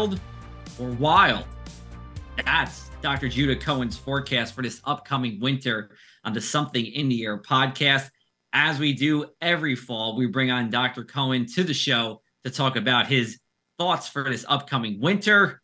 mild or wild? That's Dr. Judah Cohen's forecast for this upcoming winter on the Something in the Air podcast. As we do every fall, we bring on Dr. Cohen to the show to talk about his thoughts for this upcoming winter,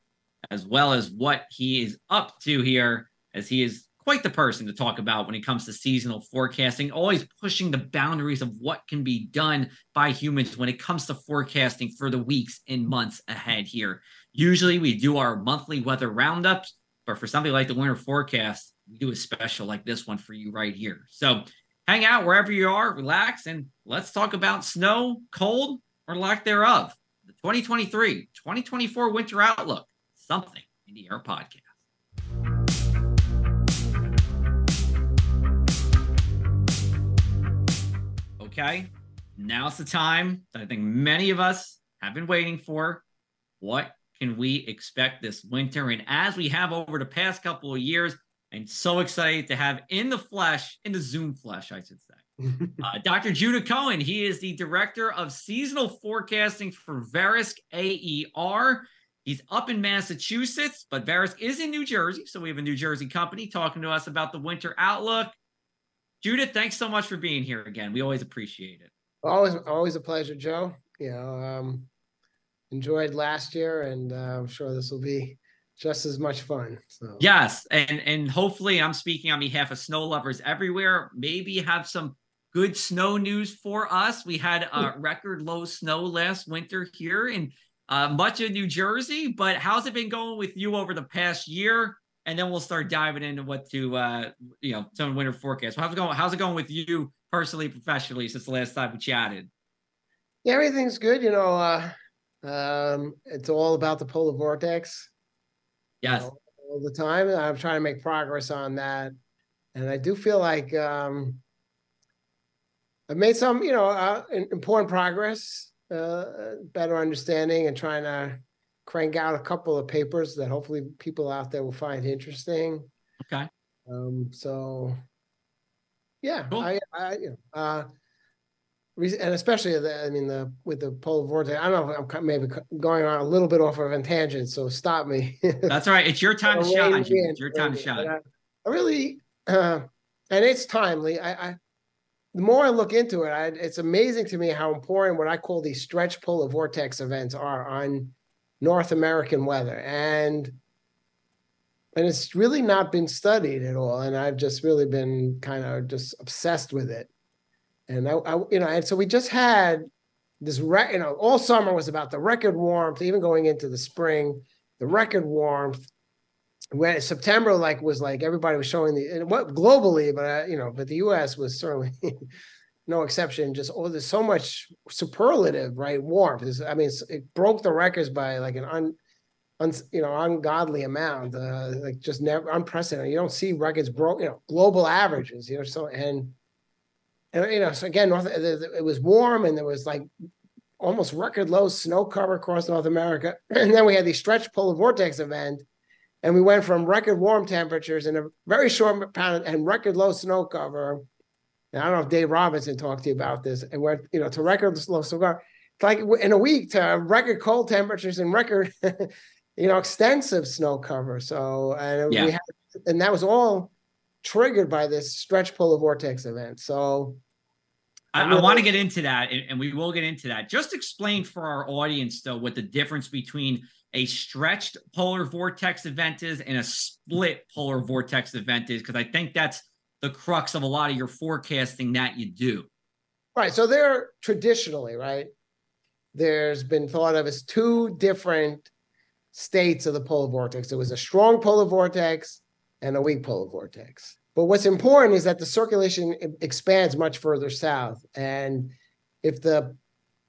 as well as what he is up to here, as he is quite the person to talk about when it comes to seasonal forecasting, always pushing the boundaries of what can be done by humans when it comes to forecasting for the weeks and months ahead here. Usually we do our monthly weather roundups, but for something like the winter forecast, we do a special like this one for you right here. So hang out wherever you are, relax, and let's talk about snow, cold, or lack thereof. The 2023 2024 winter outlook, something in the air podcast. Okay. Now's the time that I think many of us have been waiting for. What can we expect this winter? And as we have over the past couple of years, I'm so excited to have in the flesh, in the Zoom flesh, I should say, uh, Dr. Judah Cohen. He is the director of seasonal forecasting for Verisk AER. He's up in Massachusetts, but Verisk is in New Jersey. So we have a New Jersey company talking to us about the winter outlook. Judah, thanks so much for being here again. We always appreciate it. Always, always a pleasure, Joe. You know, um, enjoyed last year, and uh, I'm sure this will be just as much fun. So. Yes, and and hopefully, I'm speaking on behalf of snow lovers everywhere. Maybe have some good snow news for us. We had a record low snow last winter here in uh, much of New Jersey, but how's it been going with you over the past year? and then we'll start diving into what to uh you know some winter forecast. How's it going? How's it going with you personally, professionally since the last time we chatted? Yeah, everything's good. You know, uh um it's all about the polar vortex. Yes. Know, all the time. I'm trying to make progress on that. And I do feel like um I've made some, you know, uh, important progress, uh, better understanding and trying to crank out a couple of papers that hopefully people out there will find interesting. Okay. Um, so yeah, Cool. I, I, you know, uh, and especially the, I mean, the, with the polar vortex, I don't know, if I'm maybe going on a little bit off of a tangent, so stop me. That's all right. It's your time to shine. me Jimmy. in, It's your time to rein me in. shine. I I really, uh, and it's timely. I, I, the more I look into it, I, it's amazing to me how important what I call these stretch polar vortex events are on North American weather, and and it's really not been studied at all. And I've just really been kind of just obsessed with it. And I, I you know, and so we just had this, re- you know, all summer was about the record warmth, even going into the spring, the record warmth when September like was like everybody was showing the and what globally, but uh, you know, but the U.S. was certainly no exception. Just oh, there's so much superlative, right? Warmth. It's- I mean, it broke the records by like an un, un you know, ungodly amount. Uh, like just never unprecedented. You don't see records broke. You know, global averages. You know, so and and you know, so again, North, it was warm and there was like almost record low snow cover across North America, and then we had the stretch polar vortex event and we went from record warm temperatures in a very short pound and record low snow cover. And I don't know if Dave Robinson talked to you about this, and went you know to record low snow cover. It's like in a week to record cold temperatures and record, you know, extensive snow cover. So and Yeah. we had, and that was all triggered by this stretch polar vortex event. So I, I'm want to get into that, and, and we will get into that. Just explain for our audience, though, what the difference between a stretched polar vortex event is and a split polar vortex event is, because I think that's the crux of a lot of your forecasting that you do. Right. So there traditionally, right, there's been thought of as two different states of the polar vortex. There was a strong polar vortex and a weak polar vortex. But what's important is that the circulation expands much further south. And if the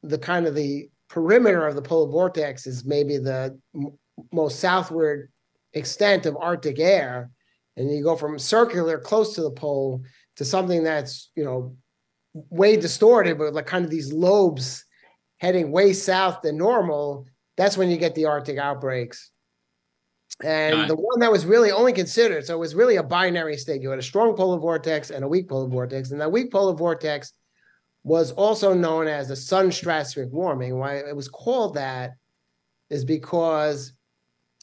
the kind of the perimeter of the polar vortex is maybe the m- most southward extent of Arctic air, and you go from circular close to the pole to something that's, you know, way distorted, but like kind of these lobes heading way south than normal, that's when you get the Arctic outbreaks. And the one that was really only considered, so it was really a binary state. You had a strong polar vortex and a weak polar vortex. And that weak polar vortex was also known as the sudden stratospheric warming. Why it was called that is because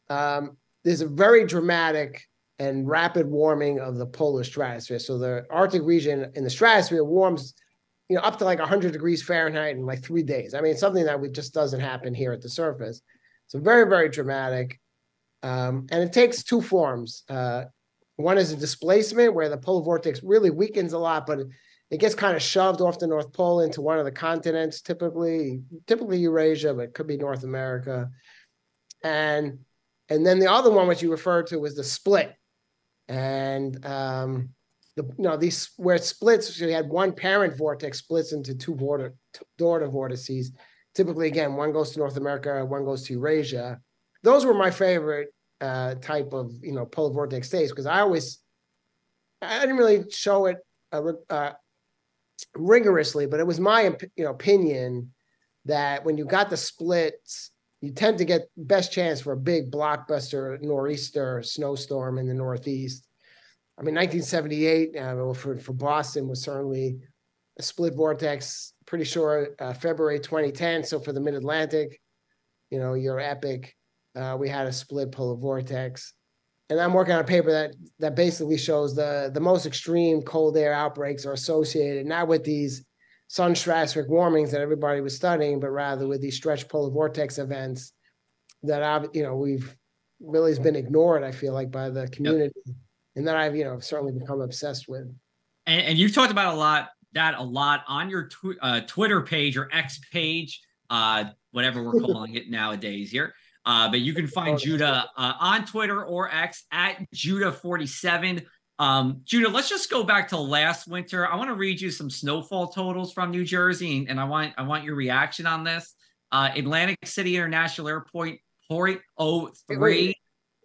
um, there's a very dramatic and rapid warming of the polar stratosphere. So the Arctic region in the stratosphere warms, you know, up to like 100 degrees Fahrenheit in like three days. I mean, something that we just doesn't happen here at the surface. So very, very dramatic. Um, and it takes two forms. Uh, one is a displacement where the polar vortex really weakens a lot, but it, gets kind of shoved off the North Pole into one of the continents, typically, typically Eurasia, but it could be North America. And and then the other one, which you referred to, was the split. And um, the you know these where it splits, so you had one parent vortex splits into two border daughter vortices. Typically, again, one goes to North America, one goes to Eurasia. Those were my favorite uh, type of you know polar vortex states because I always I didn't really show it uh, uh, rigorously, but it was my you know opinion that when you got the splits, you tend to get best chance for a big blockbuster nor'easter snowstorm in the Northeast. I mean, 1978 uh, for for Boston was certainly a split vortex. Pretty sure uh, February 2010. So for the Mid Atlantic, you know, your epic uh, we had a split polar vortex. And I'm working on a paper that that basically shows the the most extreme cold air outbreaks are associated not with these sudden stratospheric warmings that everybody was studying, but rather with these stretch polar vortex events that I've you know we've really has been ignored. I feel like by the community, yep. and that I've you know certainly become obsessed with. And, and you've talked about a lot that a lot on your tw- uh, Twitter page or X page, uh, whatever we're calling it nowadays here. Uh, but you can find Judah uh, on Twitter or X at Judah47. Um, Judah, let's just go back to last winter. I want to read you some snowfall totals from New Jersey, and I want I want your reaction on this. Uh, Atlantic City International Airport, point oh three.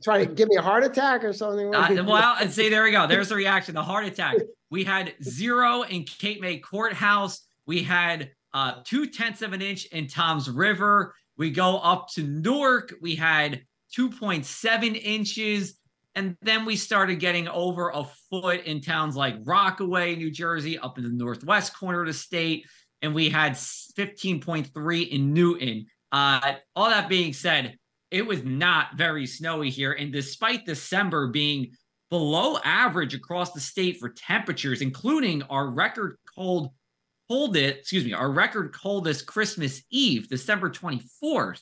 Trying to give me a heart attack or something. Uh, well, and say there we go. There's the reaction. The heart attack. We had zero in Cape May Courthouse. We had uh, two tenths of an inch in Toms River. We go up to Newark. We had 2.7 inches. And then we started getting over a foot in towns like Rockaway, New Jersey, up in the northwest corner of the state. And we had 15.3 in Newton. Uh, all that being said, it was not very snowy here. And despite December being below average across the state for temperatures, including our record cold it. excuse me, our record coldest Christmas Eve, December 24th.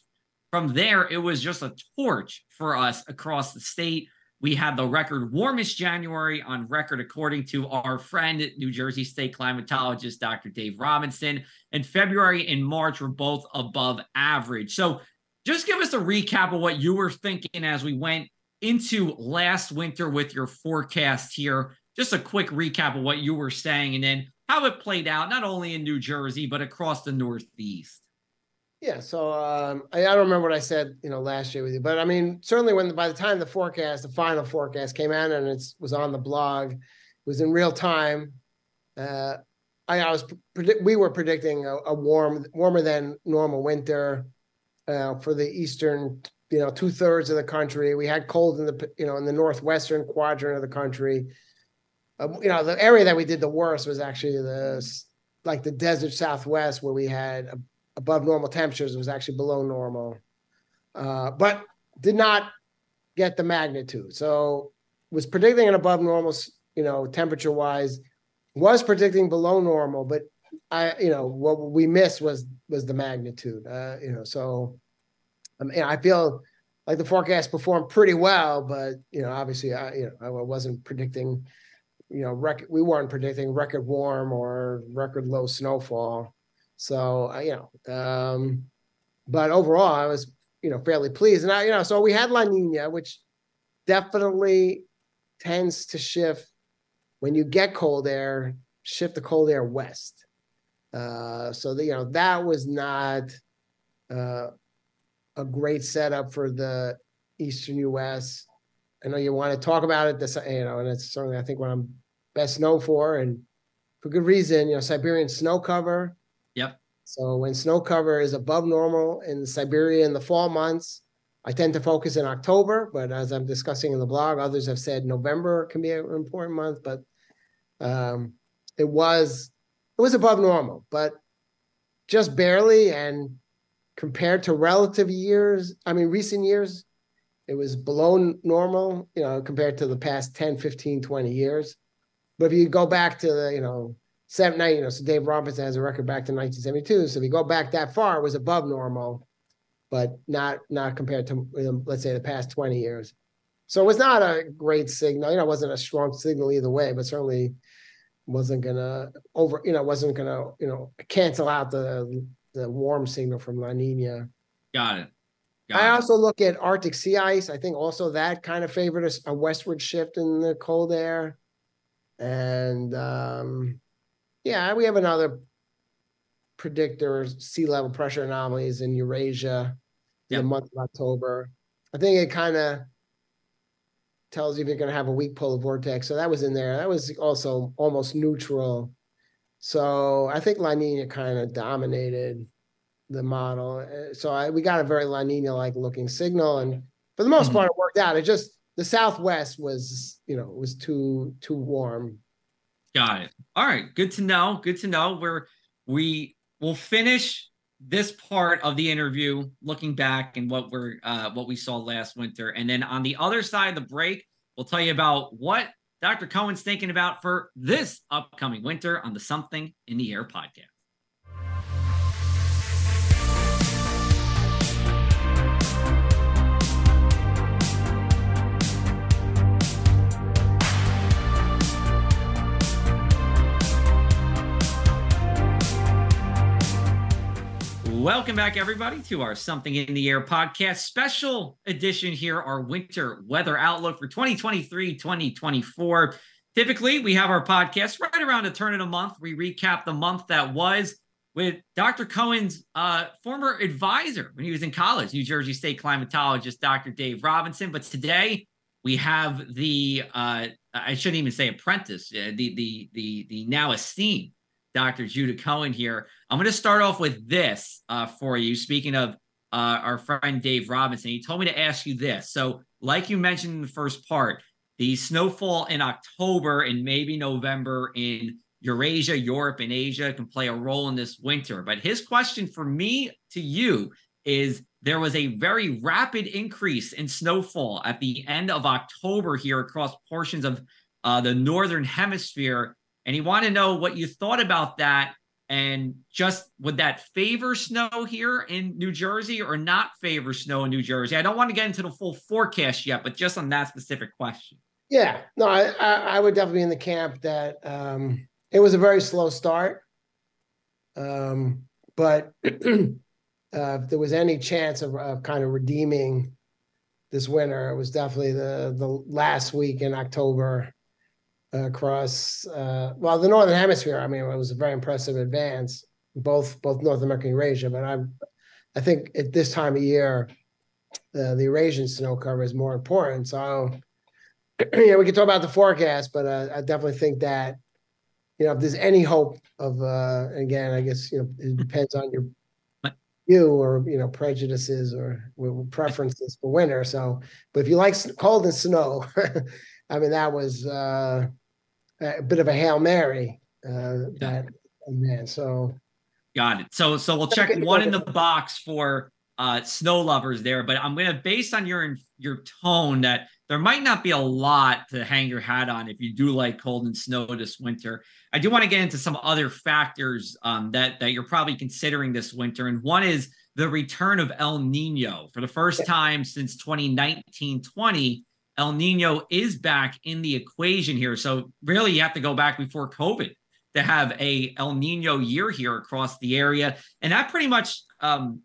From there, it was just a torch for us across the state. We had the record warmest January on record, according to our friend, New Jersey State climatologist, Dr. Dave Robinson. And February and March were both above average. So just give us a recap of what you were thinking as we went into last winter with your forecast here. Just a quick recap of what you were saying, and then how it played out, not only in New Jersey, but across the Northeast. Yeah, so um, I, I, don't remember what I said, you know, last year with you, but I mean, certainly when by the time the forecast, the final forecast came out and it was on the blog, it was in real time. Uh, I, I was we were predicting a, a, warm, warmer than normal winter uh, for the eastern, you know, two thirds of the country. We had cold in the, you know, in the northwestern quadrant of the country uh, you know, the area that we did the worst was actually the like the desert southwest where we had above normal temperatures. Was actually below normal, uh, but did not get the magnitude. So was predicting an above normal, you know, temperature wise. Was predicting below normal, but I, you know, what we missed was was the magnitude. Uh, you know, so I mean, I feel like the forecast performed pretty well, but you know, obviously, I, you know, I wasn't predicting you know, rec- we weren't predicting record warm or record low snowfall. So, uh, you know, um, but overall, I was, you know, fairly pleased. And I, you know, so we had La Nina, which definitely tends to shift when you get cold air, shift the cold air west. Uh, so the, you know, that was not uh, a great setup for the eastern U.S. I know you want to talk about it. This, you know, and it's certainly I think what I'm best known for, and for good reason. You know, Siberian snow cover. Yep. So when snow cover is above normal in Siberia in the fall months, I tend to focus in October. But as I'm discussing in the blog, others have said November can be an important month. But um, it was it was above normal, but just barely. And compared to relative years, I mean recent years, it was below normal, you know, compared to the past 10, 15, 20 years. But if you go back to the, you know, seven, you know, so Dave Robinson has a record back to 1972. So if you go back that far, it was above normal, but not not compared to let's say the past 20 years. So it was not a great signal. You know, it wasn't a strong signal either way, but certainly wasn't gonna over, you know, wasn't gonna, you know, cancel out the the warm signal from La Nina. Got it. Got I also look at Arctic sea ice. I think also that kind of favored a, a westward shift in the cold air. And um, yeah, we have another predictor sea level pressure anomalies in Eurasia yep. in the month of October. I think it kind of tells you if you're going to have a weak polar vortex. So that was in there. That was also almost neutral. So I think La Nina kind of dominated the model. Uh, so I, we got a very La Nina like looking signal, and for the most mm-hmm. part, it worked out. It just the Southwest was, you know, it was too too warm. Got it. All right, good to know. Good to know. We're we will finish this part of the interview looking back and what we're uh, what we saw last winter, and then on the other side of the break, we'll tell you about what Dr. Cohen's thinking about for this upcoming winter on the Something in the Air podcast. Welcome back, everybody, to our Something in the Air podcast special edition here, our winter weather outlook for 2023 2024. Typically, we have our podcast right around a turn of the month. We recap the month that was with Dr. Cohen's uh, former advisor when he was in college, New Jersey State climatologist, Dr. Dave Robinson. But today, we have the uh, I shouldn't even say apprentice, uh, the the the the now esteemed Dr. Judah Cohen here. I'm going to start off with this uh, for you. Speaking of uh, our friend Dave Robinson, he told me to ask you this. So, like you mentioned in the first part, the snowfall in October and maybe November in Eurasia, Europe, and Asia can play a role in this winter. But his question for me to you is there was a very rapid increase in snowfall at the end of October here across portions of uh, the northern hemisphere and he wanted to know what you thought about that and just would that favor snow here in New Jersey or not favor snow in New Jersey? I don't want to get into the full forecast yet, but just on that specific question. Yeah, no, I, I would definitely be in the camp that um, it was a very slow start. Um, but uh, if there was any chance of, of kind of redeeming this winter, it was definitely the the last week in October across uh, well the northern hemisphere. I mean, it was a very impressive advance both both North America and Eurasia. But I I think at this time of year, uh, the Eurasian snow cover is more important. So yeah, we can talk about the forecast, but uh, I definitely think that you know if there's any hope of uh, again, I guess you know it depends on your you or you know prejudices or preferences for winter. So, but if you like cold and snow. I mean, that was uh, a bit of a hail mary. Uh, that man. So got it. So so we'll check one in the box for uh, snow lovers there, but I'm gonna based on your your tone that there might not be a lot to hang your hat on if you do like cold and snow this winter. I do want to get into some other factors um, that that you're probably considering this winter, and one is the return of El Nino for the first time since 2019-20. El Nino is back in the equation here. So really, you have to go back before COVID to have a El Nino year here across the area, and that pretty much. Um,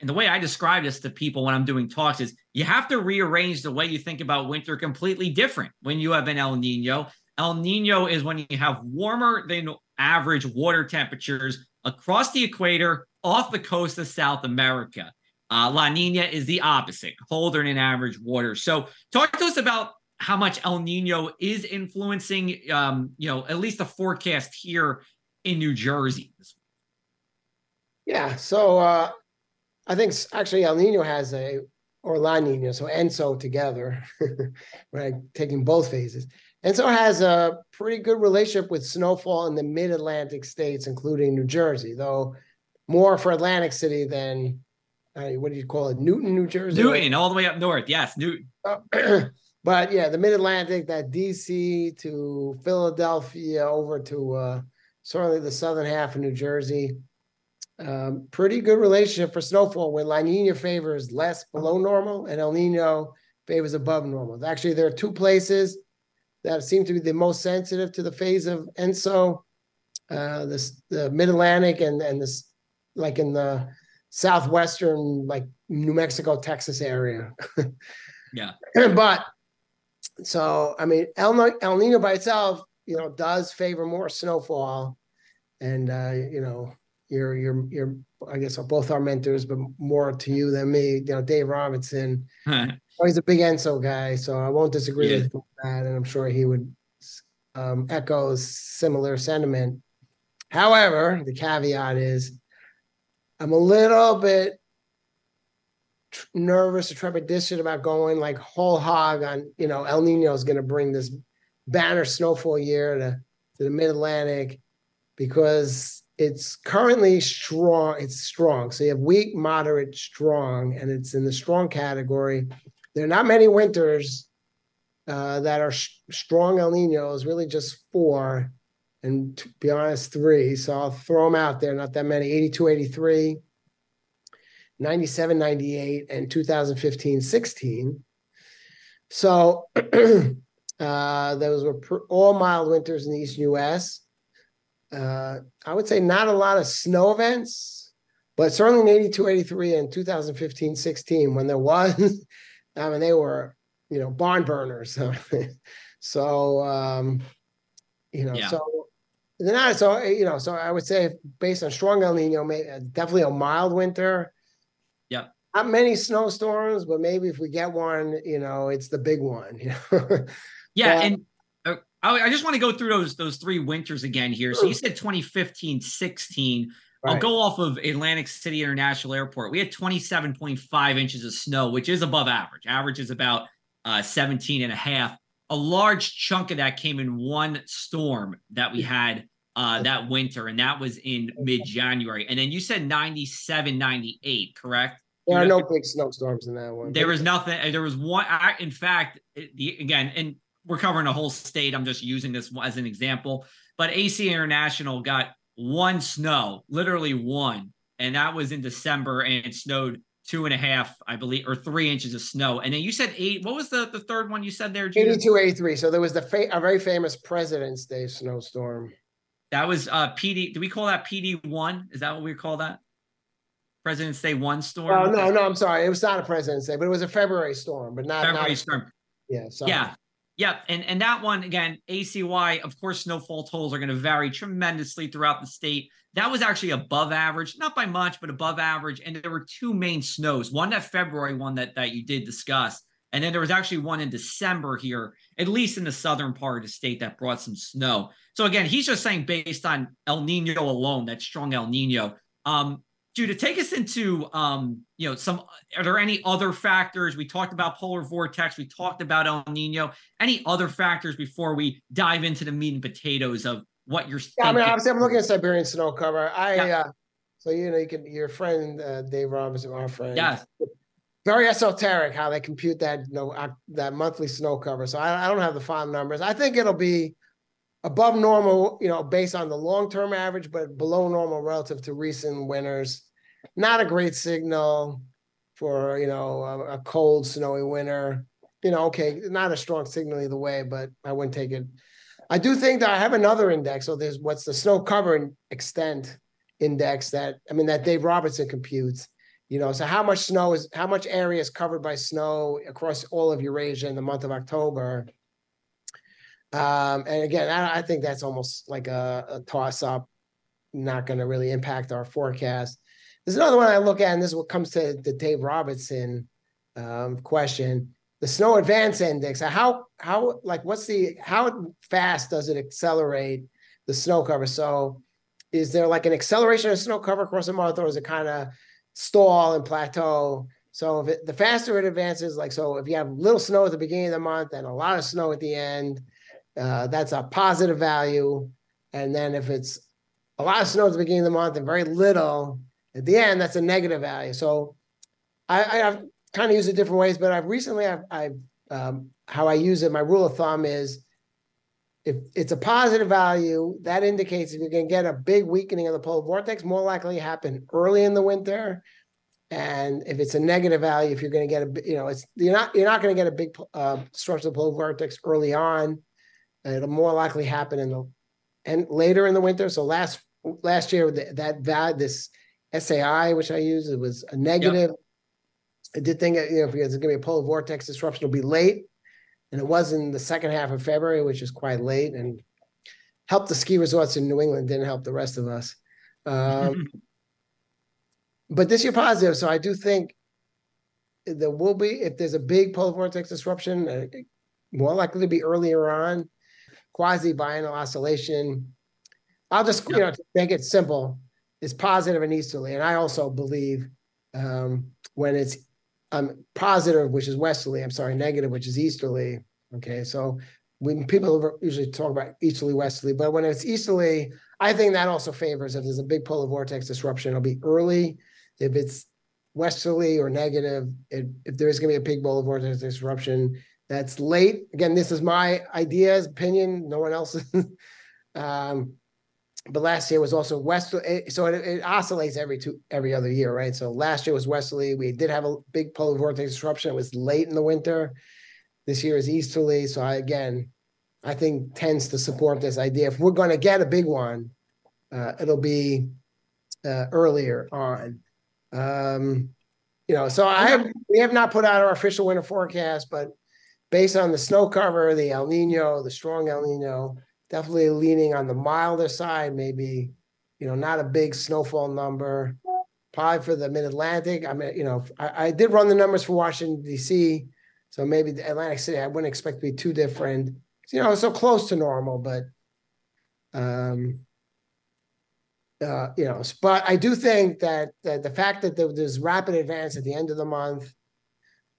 and the way I describe this to people when I'm doing talks is you have to rearrange the way you think about winter completely different when you have an El Nino. El Nino is when you have warmer than average water temperatures across the equator off the coast of South America. Uh, La Nina is the opposite, colder than average water. So, talk to us about how much El Nino is influencing, um, you know, at least the forecast here in New Jersey. Yeah. So, uh, I think actually El Nino has a, or La Nina, so ENSO together, right? Taking both phases. ENSO has a pretty good relationship with snowfall in the mid Atlantic states, including New Jersey, though more for Atlantic City than uh, what do you call it? Newton, New Jersey. Newton, all the way up north. Yes, Newton. Uh, but yeah, the Mid Atlantic, that DC to Philadelphia over to uh, certainly the southern half of New Jersey. Um, pretty good relationship for snowfall where La Nina favors less below normal and El Nino favors above normal. Actually, there are two places that seem to be the most sensitive to the phase of ENSO. Uh, this the Mid Atlantic and and this like in the southwestern like New Mexico, Texas area. yeah, but so I mean El El Nino by itself, you know, does favor more snowfall, and uh, you know you're you're you're I guess both our mentors, but more to you than me. You know, Dave Robinson. oh, he's a big Enso guy, so I won't disagree yeah. with that, and I'm sure he would um, echo similar sentiment. However, the caveat is, I'm a little bit nervous or trepidatious about going like whole hog on. You know, El Nino is going to bring this banner snowfall year to to the Mid Atlantic because it's currently strong. It's strong. So you have weak, moderate, strong, and it's in the strong category. There are not many winters uh, that are sh- strong El Ninos, really just four, and to be honest, three. So I'll throw them out there, not that many 82, 83, 97, 98, and 2015, 16. So uh, those were pr- all mild winters in the Eastern US uh, I would say not a lot of snow events, but certainly in 82, 83 and 2015, 16, when there was, I mean, they were, you know, barn burners. so, um, you know, yeah. so they're not, so, eh, you know, so I would say based on strong El Nino, uh, definitely a mild winter. Yeah. Not many snowstorms, but maybe if we get one, you know, it's the big one. You know? yeah. But, and uh, I just want to go through those those three winters again here. So you said 2015, 16. Right. I'll go off of Atlantic City International Airport. We had 27.5 inches of snow, which is above average. Average is about uh, 17 and a half. A large chunk of that came in one storm that we had uh, that winter, and that was in mid January. And then you said 97, 98, correct? There are no big snowstorms in that one. There was nothing. There was one. In fact, the, again, and we're covering a whole state. I'm just using this as an example. But AC International got one snow, literally one, and that was in December, and it snowed two and a half, I believe, or three inches of snow. And then you said eight. What was the the third one you said there? Gina? 82, 83. So there was the fa- a very famous President's Day snowstorm. That was uh PD. Do we call that PD one? Is that what we call that? President's Day one storm? Oh no, no, I'm sorry. It was not a President's Day, but it was a February storm, but not February not storm. Yeah. Sorry. Yeah. Yep, and and that one again, ACY. Of course, snowfall totals are going to vary tremendously throughout the state. That was actually above average, not by much, but above average. And there were two main snows. One that February one that that you did discuss, and then there was actually one in December here, at least in the southern part of the state, that brought some snow. So again, he's just saying based on El Nino alone, that strong El Nino. Um, Judah, take us into um, you know, some are there any other factors? We talked about polar vortex, we talked about El Nino. Any other factors before we dive into the meat and potatoes of what you're yeah, I mean, obviously I'm looking at Siberian snow cover. I yeah. uh so you know you can your friend uh, Dave Robinson, our friend. Yes. Very esoteric how they compute that you know uh, that monthly snow cover. So I, I don't have the final numbers. I think it'll be above normal, you know, based on the long-term average, but below normal relative to recent winters. Not a great signal for you know a, a, cold snowy winter. You know okay not a strong signal either way but i wouldn't take it. I do think that i have another index. So there's what's the snow cover extent index that i mean that dave robertson computes you know so how much snow is how much area is covered by snow across all of eurasia in the month of october um, and again I, I, think that's almost like a, a toss up not going to really impact our forecast there's another one I look at, and this is what comes to the Dave Robertson um, question: the snow advance index. How how like what's the how fast does it accelerate the snow cover? So is there like an acceleration of snow cover across a month, or is it kind of stall and plateau? So if it, the faster it advances, like so, if you have little snow at the beginning of the month and a lot of snow at the end, uh, that's a positive value. And then if it's a lot of snow at the beginning of the month and very little, at the end, that's a negative value. So I, I have kind of used it different ways, but I've recently I've, I've um, how I use it. My rule of thumb is if it's a positive value, that indicates if you're going to get a big weakening of the polar vortex, more likely happen early in the winter. And if it's a negative value, if you're going to get a, you know, it's you're not you're not going to get a big uh, structure of the polar vortex early on. It'll more likely happen in the and later in the winter. So last last year that that this SAI, which I use, it was a negative. Yep. I did think you know if it's going to be a polar vortex disruption, it'll be late and it was in the second half of February, which is quite late, and helped the ski resorts in New England. Didn't help the rest of us. Um, but this year positive, so I do think there will be if there's a big polar vortex disruption, uh, more likely to be earlier on. Quasi biennial oscillation. I'll just you know make it simple. It's positive and easterly, and I also believe um, when it's um, positive, which is westerly. I'm sorry, negative, which is easterly. Okay, so when people usually talk about easterly, westerly, but when it's easterly, I think that also favors if there's a big polar vortex disruption, it'll be early. If it's westerly or negative, it, if there is going to be a big polar vortex disruption, that's late. Again, this is my ideas, opinion, no one else's. um, but last year was also westerly, so it, it, oscillates every two every other year, right? So last year was westerly. We did have a big polar vortex disruption. It was late in the winter. This year is easterly. So I again, I think tends to support this idea. If we're going to get a big one, uh, it'll be uh, earlier on. Um, you know, so I have we have not put out our official winter forecast, but based on the snow cover, the El Nino, the strong El Nino definitely leaning on the milder side, maybe, you know, not a big snowfall number. Probably for the mid Atlantic. I mean, you know, I, I, did run the numbers for Washington, D.C. So maybe the Atlantic City, I wouldn't expect to be too different. You know, so close to normal, but um uh, you know, but I do think that, that the fact that there, there's rapid advance at the end of the month,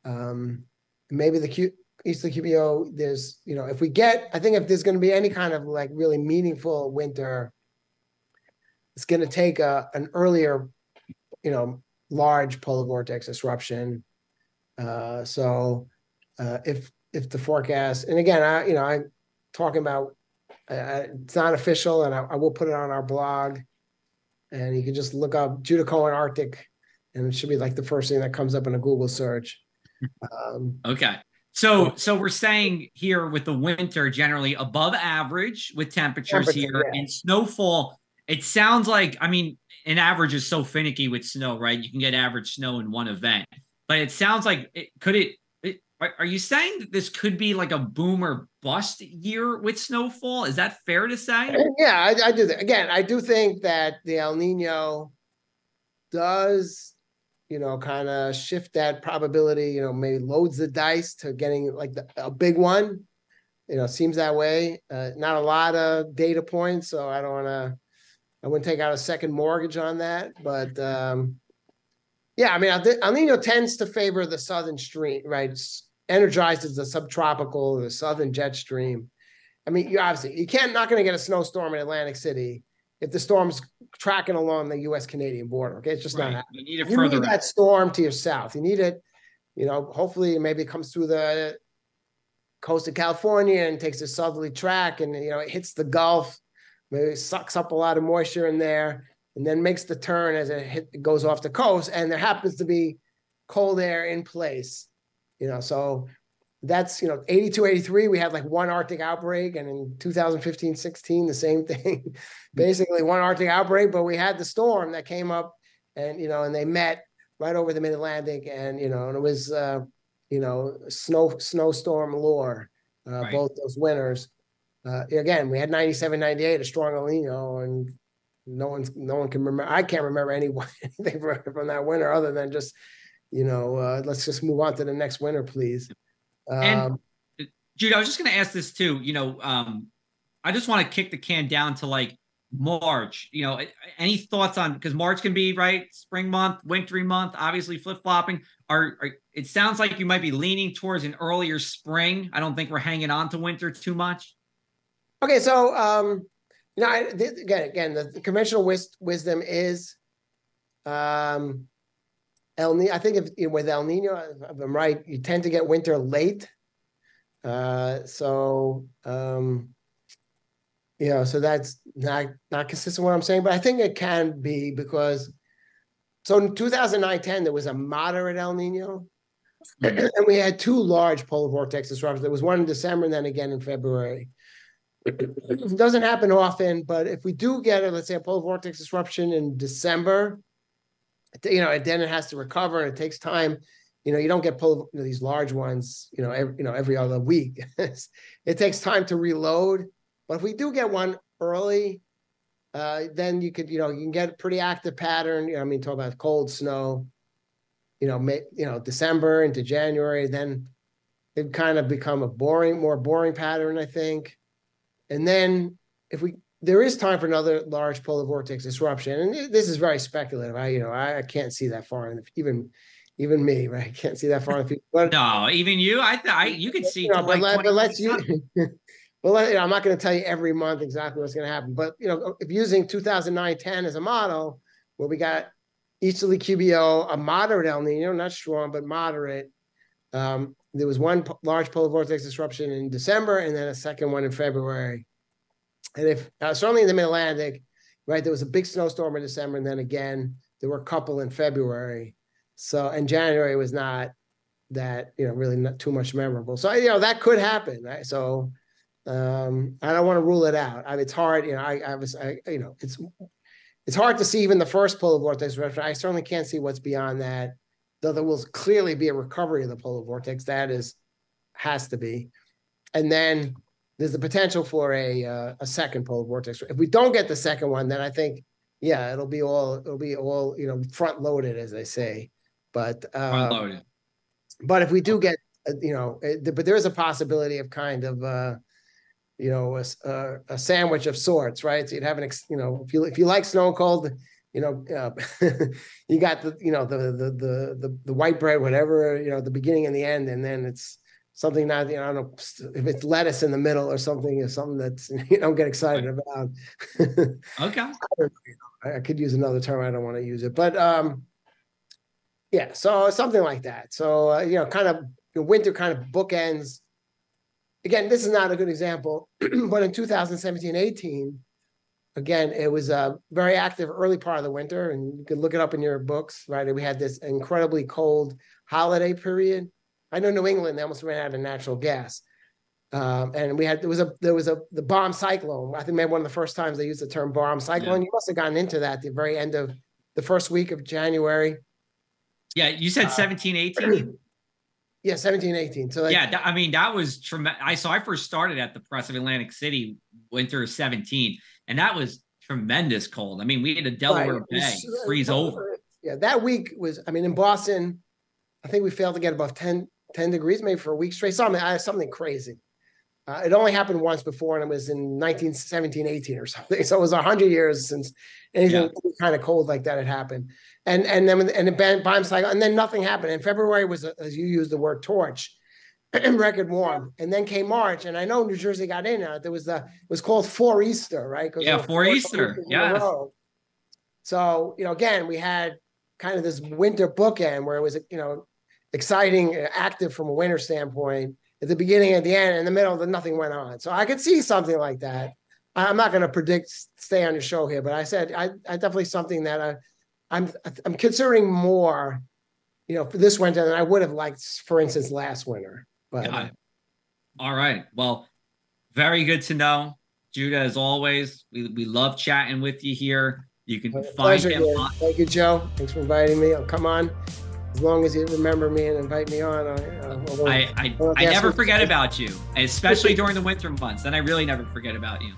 um, maybe the Q, East of QBO, there's, you know, if we get, I think if there's going to be any kind of like really meaningful winter, it's going to take a, an earlier, you know, large polar vortex disruption. Uh, so uh, if if the forecast, and again, I you know I'm talking about uh, it's not official, and I, I, will put it on our blog, and you can just look up Judah Cohen Arctic, and it should be like the first thing that comes up in a Google search. Um, okay. So, oh. so we're saying here with the winter generally above average with temperatures Temperature, here yeah. and snowfall. It sounds like, I mean, an average is so finicky with snow, right? You can get average snow in one event, but it sounds like it could it. it are, are you saying that this could be like a boom or bust year with snowfall? Is that fair to say? Uh, yeah, I, I do. That. Again, I do think that the El Nino does you know, kind of shift that probability, you know, maybe loads the dice to getting like the, a big one. You know, seems that way. Uh, not a lot of data points, so I don't want to. I wouldn't take out a second mortgage on that, but um, yeah, I mean, El Nino tends to favor the southern stream, right? Energizes the subtropical, the southern jet stream. I mean, you obviously you can't not going to get a snowstorm in Atlantic City if the storm's tracking along the U.S. Canadian border. Okay, it's just right. not happening. You need, it you need that storm to your south. You need it. You know, hopefully, maybe it comes through the coast of California and takes a southerly track, and you know, it hits the Gulf. Maybe it sucks up a lot of moisture in there, and then makes the turn as it, hit, it goes off the coast. And there happens to be cold air in place. You know, so that's you know 82 83 we had like one arctic outbreak and in 2015 16 the same thing mm. basically one arctic outbreak but we had the storm that came up and you know and they met right over the mid-atlantic and you know and it was uh you know snow snowstorm lore uh, right. both those winters uh, again we had 97 98 a strong El Nino and no one's no one can remember i can't remember any, anything from, from that winter other than just you know uh, let's just move on to the next winter please and um, Jude, I was just going to ask this too. You know, um, I just want to kick the can down to like March. You know, any thoughts on because March can be right spring month, wintry month, obviously flip flopping. Are, are, it sounds like you might be leaning towards an earlier spring. I don't think we're hanging on to winter too much. Okay, so um, you know, I, again, again, the, the conventional wis- wisdom is um, El Nino, I think if with El Nino, if I'm right, you tend to get winter late. Uh, so um, you know, so that's not not consistent with what I'm saying, but I think it can be because so in 2009-10 there was a moderate El Nino, mm-hmm. and we had two large polar vortex disruptions. There was one in December and then again in February. It doesn't happen often, but if we do get a, let's say a polar vortex disruption in December, you know, and then it has to recover and it takes time. You know, you don't get pulled you know, these large ones, you know, every, you know, every other week. it takes time to reload. But if we do get one early, uh, then you could, you know, you can get a pretty active pattern. You know, I mean, talk about cold snow, you know, May, you know, December into January, then it kind of become a boring, more boring pattern, I think. And then if we there is time for another large polar vortex disruption, and this is very speculative. I you know I, I can't see that far, and even even me, right? I can't see that far. But, no, even you, I, I you could see. You know, but, let, but let's you. well, you know, I'm not going to tell you every month exactly what's going to happen, but you know, if using 2009-10 as a model, where we got easterly QBO, a moderate El Nino, not strong but moderate. Um, there was one large polar vortex disruption in December, and then a second one in February. And if uh, certainly in the Mid Atlantic, right, there was a big snowstorm in December, and then again there were a couple in February. So and January was not that you know really not too much memorable. So you know that could happen. Right? So um, I don't want to rule it out. I mean, it's hard. You know, I, I was I, you know it's it's hard to see even the first polar vortex I certainly can't see what's beyond that though there will clearly be a recovery of the polar vortex. That is has to be, and then there's the potential for a uh, a second polar vortex. If we don't get the second one, then I think yeah, it'll be all it'll be all you know front loaded as they say. But um, but if we do get uh, you know, it, but there is a possibility of kind of uh, you know a, a, a sandwich of sorts, right? So you'd have an ex, you know if you if you like snow cold, you know, uh, you got the, you know, the, the, the, the, the white bread, whatever, you know, the beginning and the end, and then it's something not, you know, I don't know if it's lettuce in the middle or something, or something that's you don't get excited about. okay. I, I could use another term. I don't want to use it, but um, yeah, so something like that. So uh, you know, kind of winter kind of bookends. Again, this is not a good example, but in 2017, 18, again, it was a very active early part of the winter, and you can look it up in your books, right? We had this incredibly cold holiday period. I know New England, they almost ran out of natural gas. Um, and we had there was a there was a the bomb cyclone. I think maybe one of the first times they used the term bomb cyclone. Yeah. You must have gotten into that at the very end of the first week of January. Yeah, you said uh, 17, 18? Yeah, 17, 18. So like, yeah, I mean that was tremendous. I so I first started at the press of Atlantic City winter of 17 and that was tremendous cold. I mean, we had a Delaware right. Bay freeze over. Yeah, that week was. I mean, in Boston, I think we failed to get above 10, 10 degrees maybe for a week straight. Something something crazy. Uh, it only happened once before, and it was in 1917, 18 or something. So it was 100 years since anything yeah. kind of cold like that had happened. And and then and the bomb cycle, and then nothing happened. And February was, as you used the word, torch. record warm. And then came March, and I know New Jersey got in. Uh, there was the it was called Four Easter, right? Yeah, Four Easter. Yeah. So you know, again, we had kind of this winter bookend where it was you know exciting, active from a winter standpoint at the beginning at the end. In the middle, the nothing went on. So I could see something like that. I'm not going to predict stay on your show here, but I said I, I definitely something that I, I'm I'm considering more, you know, for this winter than I would have liked, for instance, last winter. But uh, all right. Well, very good to know. Judah, as always, we, we love chatting with you here. You can find pleasure, him. Thank you, Joe. Thanks for inviting me. I'll come on as long as you remember me and invite me on. I, uh, I, I, I never forget about you, especially during the winter months. Then I really never forget about you.